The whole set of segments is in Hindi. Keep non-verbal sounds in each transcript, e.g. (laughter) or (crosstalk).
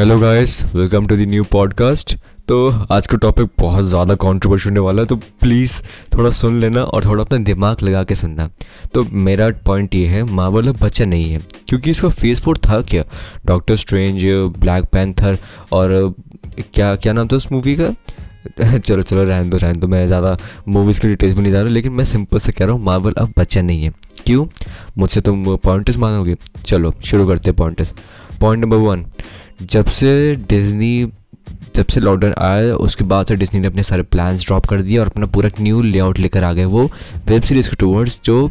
Hello guys welcome to the new podcast तो आज का टॉपिक बहुत ज़्यादा कंट्रोवर्शियल होने वाला है तो प्लीज़ थोड़ा सुन लेना और थोड़ा अपना दिमाग लगा के सुनना। तो मेरा पॉइंट ये है मार्वल अब बच्चा नहीं है, क्योंकि इसका फेस फोर था क्या? डॉक्टर स्ट्रेंज ब्लैक पैंथर और क्या क्या नाम था उस मूवी का? (laughs) चलो चलो, रहन दो रहन दो। मैं ज़्यादा मूवीज़ की डिटेल्स में नहीं जा रहा, लेकिन मैं सिंपल से कह रहा हूँ मार्वल अब बच्चा नहीं है। क्यों? मुझसे तुम पॉइंटर्स मांगोगे। चलो, शुरू करते हैं पॉइंटर्स पॉइंट नंबर वन जब से डिज्नी जब से लॉकडाउन आया, उसके बाद से डिज्नी ने अपने सारे प्लान्स ड्रॉप कर दिए और अपना पूरा न्यू लेआउट लेकर आ गए। वो वेब सीरीज़ के टूवर्ड्स जो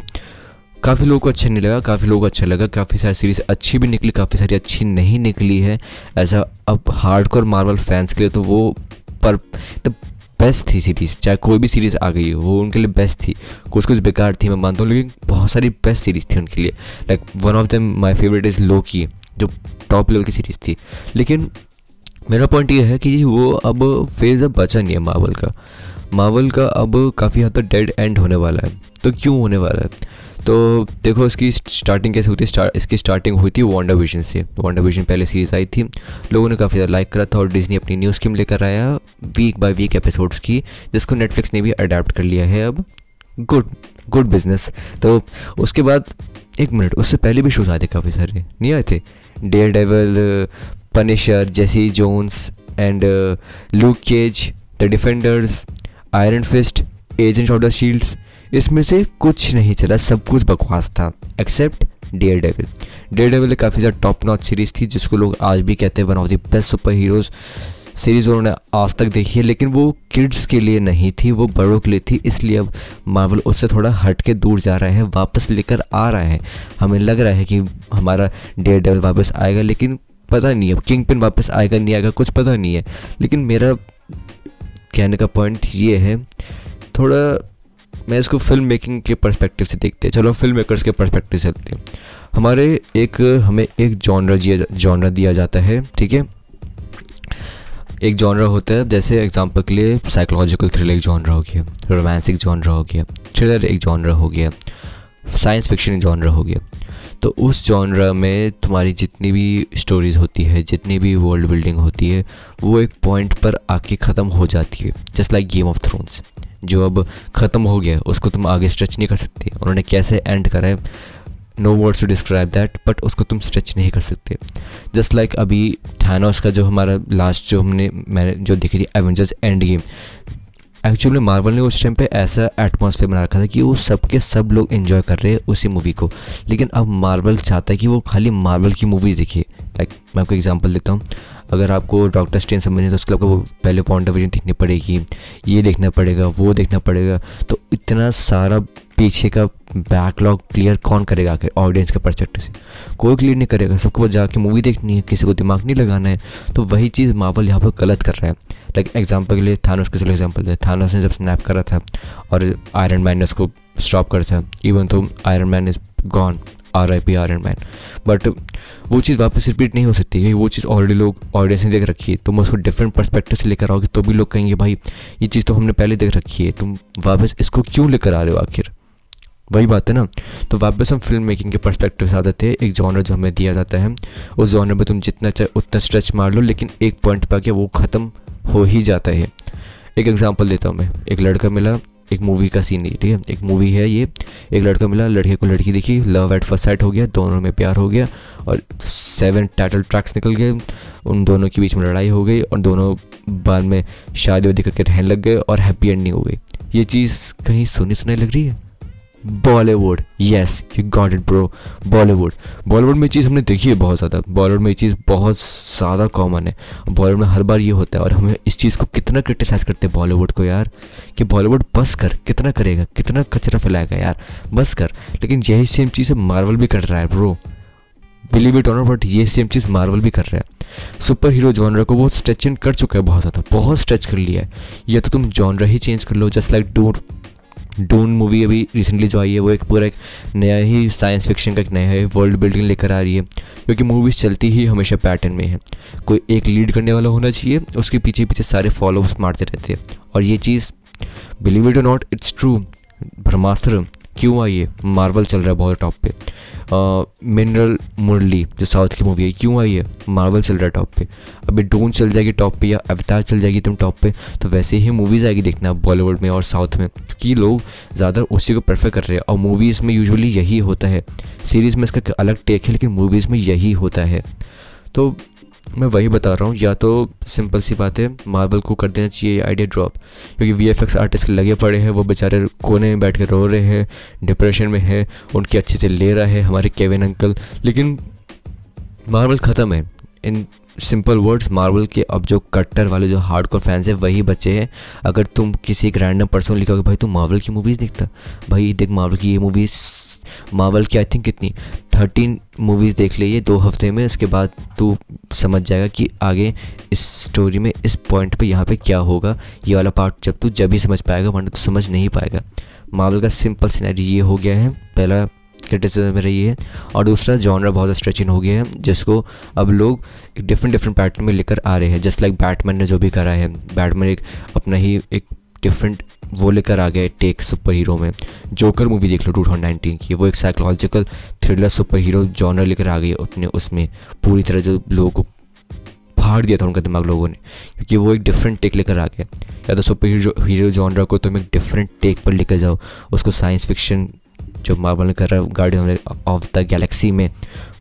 काफ़ी लोगों को अच्छा नहीं लगा, काफ़ी लोगों को अच्छा लगा। काफ़ी सारी सीरीज़ अच्छी भी निकली, काफ़ी सारी अच्छी नहीं निकली है। ऐसा अब हार्ड कोर मार्वल फैंस के लिए तो वो पर द बेस्ट थी सीरीज़ चाहे कोई भी सीरीज़ आ गई हो, वो उनके लिए बेस्ट थी। कुछ कुछ बेकार थी, मैं मानता हूँ, लेकिन बहुत सारी बेस्ट सीरीज़ थी उनके लिए। Like one of them my favourite is Loki जो टॉप लेवल की सीरीज़ थी। लेकिन मेरा पॉइंट ये है कि वो अब फ़ेज़ अब बचा नहीं है मावल का। मावल का अब काफ़ी हद तक डेड एंड होने वाला है। तो क्यों होने वाला है? तो देखो इसकी स्टार्टिंग कैसे होती है? स्टार, इसकी स्टार्टिंग हुई थी वांडा विजन से। वांडा विजन पहले सीरीज़ आई थी। लोगों ने काफ़ी ज़्यादा लाइक करा था और डिजनी अपनी न्यूज़ स्कीम लेकर आया वीक बाय वीक एपिसोड्स की जिसको नेटफ्लिक्स ने भी अडेप्ट कर लिया है अब। गुड गुड बिज़नेस तो उसके बाद एक मिनट, उससे पहले भी शोज़ आए थे काफ़ी सारे। नहीं आए थे? Daredevil Punisher Jessica Jones and Luke Cage the Defenders Iron Fist Agent of the Shields इसमें से कुछ नहीं चला, सब कुछ बकवास था except Daredevil Daredevil काफ़ी ज़्यादा टॉप नॉच सीरीज़ थी, जिसको लोग आज भी कहते हैं one of the best super heroes series उन्होंने आज तक देखी है, लेकिन वो किड्स के लिए नहीं थी, वो बड़ों के लिए थी, इसलिए अब मार्वल उससे थोड़ा हट के दूर जा रहा है, वापस लेकर आ रहा है। हमें लग रहा है कि हमारा डेयर डेवल वापस आएगा, लेकिन पता नहीं अब किंग पिन वापस आएगा, नहीं आएगा, कुछ पता नहीं है। लेकिन मेरा कहने का पॉइंट ये है, थोड़ा मैं इसको फ़िल्म मेकिंग के परस्पेक्टिव से देखते हैं। चलो फ़िल्म मेकर्स के परस्पेक्टिव से देखते हैं। हमारे एक, हमें एक जॉनरा जॉनरा दिया जाता है, ठीक है? एक जॉनरा होता है, जैसे एग्जांपल के लिए साइकोलॉजिकल थ्रिलर एक जॉनरा हो गया रोमांसिक जॉनरा हो गया थ्रिलर एक जॉनरा हो गया साइंस फिक्शन एक जॉनरा हो गया। तो उस जॉनरा में तुम्हारी जितनी भी स्टोरीज़ होती है, जितनी भी वर्ल्ड बिल्डिंग होती है, वो एक पॉइंट पर आके ख़त्म हो जाती है just like Game of Thrones जो अब ख़त्म हो गया, उसको तुम आगे स्ट्रेच नहीं कर सकते। उन्होंने कैसे एंड करा है? No words to describe that but उसको तुम स्ट्रेच नहीं कर सकते। जस्ट लाइक like अभी थानोस का जो हमारा लास्ट जो हमने, मैंने जो देखी थी Avengers Endgame actually Marvel ने उस टाइम पे ऐसा एटमॉस्फेयर बना रखा था कि वो सबके सब लोग इन्जॉय कर रहे हैं उसी मूवी को। लेकिन अब मार्वल चाहता है कि वो खाली मार्वल की मूवी देखिए। लाइक मैं आपको एग्जांपल देता हूँ। अगर आपको डॉक्टर स्टेन समझनी तो उसके लिए आपको पहले पॉइंट ऑफ़ व्यू देखनी पड़ेगी, ये देखना पड़ेगा, वो देखना पड़ेगा। तो इतना सारा पीछे का बैकलॉग क्लियर कौन करेगा आखिर ऑडियंस के परस्पेक्टिव से? कोई क्लियर नहीं करेगा। सबको जाके मूवी देखनी है, किसी को दिमाग नहीं लगाना है तो वही चीज़ मावल यहाँ पर गलत कर रहा है। लाइक एग्ज़ाम्पल के लिए थानोस के चलो एग्ज़ाम्पल दे थानोस ने जब स्नैप करा था और आयरन मैन ने उसको स्टॉप करा था इवन तो Iron Man is gone R I P Iron Man but वो चीज़ वापस रिपीट नहीं हो सकती। है वो चीज़ ऑलरेडी लोग ऑडियंस ने देख रखी है। तुम उसको डिफरेंट परस्पेक्टिव से लेकर आओगे तो भी लोग कहेंगे, भाई, ये चीज़ तो हमने पहले देख रखी है। तुम वापस इसको क्यों लेकर आ रहे हो आखिर? वही बात है ना। तो वापस हम फ़िल्म मेकिंग के परस्पेक्टिव से आ जाते हैं एक जॉनर जो हमें दिया जाता है, उस जॉनर में तुम जितना चाहे उतना स्ट्रेच मार लो, लेकिन एक पॉइंट पर आके वो ख़त्म हो ही जाता है। एक एग्जांपल देता हूँ मैं। एक लड़का मिला, एक मूवी का सीन नहीं ठीक है? एक मूवी है ये। एक लड़का मिला, लड़के को लड़की दिखी लव एट फ़र्स्ट साइट हो गया, दोनों में प्यार हो गया, और सेवन टाइटल ट्रैक्स निकल गए। उन दोनों के बीच में लड़ाई हो गई, और दोनों बाद में शादी वादी करके रहने लग गए, और हैप्पी एंडिंग हो गई। ये चीज़ कहीं सुनी सुनाई लग रही है? Bollywood yes you got it bro Bollywood Bollywood में चीज़ हमने देखी है बहुत ज़्यादा। बॉलीवुड में ये चीज़ बहुत ज़्यादा कॉमन है। बॉलीवुड में हर बार ये होता है और हमें इस चीज़ को कितना क्रिटिसाइज़ करते हैं बॉलीवुड को यार, कि बॉलीवुड बस कर, कितना करेगा, कितना कचरा फैलाएगा यार, बस कर। लेकिन यही सेम चीज़ मार्वल भी कर रहा है ब्रो बिलीव इट ऑनर बट ये सेम चीज़ मार्वल भी कर रहा है। सुपर हीरो जॉनर को वो स्ट्रेच कर चुका है बहुत ज़्यादा, बहुत स्ट्रेच कर लिया है। या तो तुम जॉनर ही चेंज कर लो just like do Dune movie अभी रिसेंटली जो आई है, वो एक पूरा एक नया ही साइंस फिक्शन का एक नया है वर्ल्ड बिल्डिंग लेकर आ रही है, क्योंकि मूवीज़ चलती ही हमेशा पैटर्न में है। कोई एक लीड करने वाला होना चाहिए, उसके पीछे पीछे सारे फॉलोअर्स मारते रहते हैं। और ये चीज़ believe it not it's true Brahmastra क्यों आई है? मार्वल चल रहा है बहुत टॉप पे। मिनरल मुरली जो साउथ की मूवी है, क्यों आई है? मार्वल चल रहा है टॉप पे। अभी डोन चल जाएगी टॉप पे या अवतार चल जाएगी तुम टॉप पे तो वैसे ही मूवीज़ आएगी देखना बॉलीवुड में और साउथ में, क्योंकि लोग ज़्यादा उसी को प्रेफर कर रहे हैं। और मूवीज़ में यूजुअली यही होता है। सीरीज़ में इसका अलग टेक है, लेकिन मूवीज़ में यही होता है। तो मैं वही बता रहा हूँ, या तो सिंपल सी बात है मार्बल को कर देना चाहिए आइडिया ड्रॉप क्योंकि वी एफ़ एक्स आर्टिस्ट लगे पड़े हैं, वो बेचारे कोने में बैठ कर रो रहे हैं डिप्रेशन में है, उनकी अच्छे से ले रहा है हमारे केविन अंकल लेकिन मार्बल ख़त्म है। इन सिंपल वर्ड्स मार्वल के अब जो कट्टर वाले जो हार्ड कोर फैंस हैं, वही बचे हैं। अगर तुम किसी एक रैंडम पर्सन लिखोगे, भाई तुम मार्वल की मूवीज़ देखता? भाई, देख मार्वल की ये मूवीज़ मार्वल की आई थिंक कितनी? थर्टीन मूवीज़ देख ले ये दो हफ़्ते में इसके बाद तू समझ जाएगा कि आगे इस स्टोरी में, इस पॉइंट पे यहाँ पे क्या होगा। ये वाला पार्ट जब तू, जब ही समझ पाएगा, वरना तो समझ नहीं पाएगा। मार्वल का सिंपल सिनेरी ये हो गया है। पहला क्रिटिसिज्म रही है। और दूसरा जॉनरा बहुत स्ट्रेचिंग हो गया है, जिसको अब लोग एक डिफरेंट डिफरेंट पैटर्न में लेकर आ रहे हैं। जस्ट लाइक बैटमैन ने जो भी करा है। बैटमैन एक अपना ही एक डिफरेंट वो लेकर आ गए टेक सुपर हीरो में। जोकर मूवी देख लो, टू की। वो एक psychological thriller super hero genre लेकर आ गई अपने उसमें। पूरी तरह जो लोगों को फाड़ दिया था उनका दिमाग लोगों ने। क्योंकि वो एक डिफरेंट टेक लेकर आ गया या तो सुपर हीरो हीरो जॉनरा को तुम एक डिफरेंट टेक पर लेकर जाओ। उसको साइंस फिक्शन जो मार्वल कर रहा है गार्डियन ऑफ़ द गैलेक्सी में,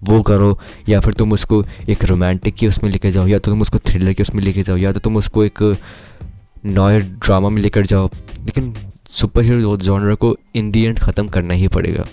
वो करो। या फिर तुम उसको एक रोमांटिक की उसमें लेकर जाओ, या तो तुम उसको थ्रिलर के उसमें लेके जाओ, या तो तुम उसको एक नॉय ड्रामा में लेकर जाओ। लेकिन सुपर हीरो जॉनर को इन दी एंड ख़त्म करना ही पड़ेगा।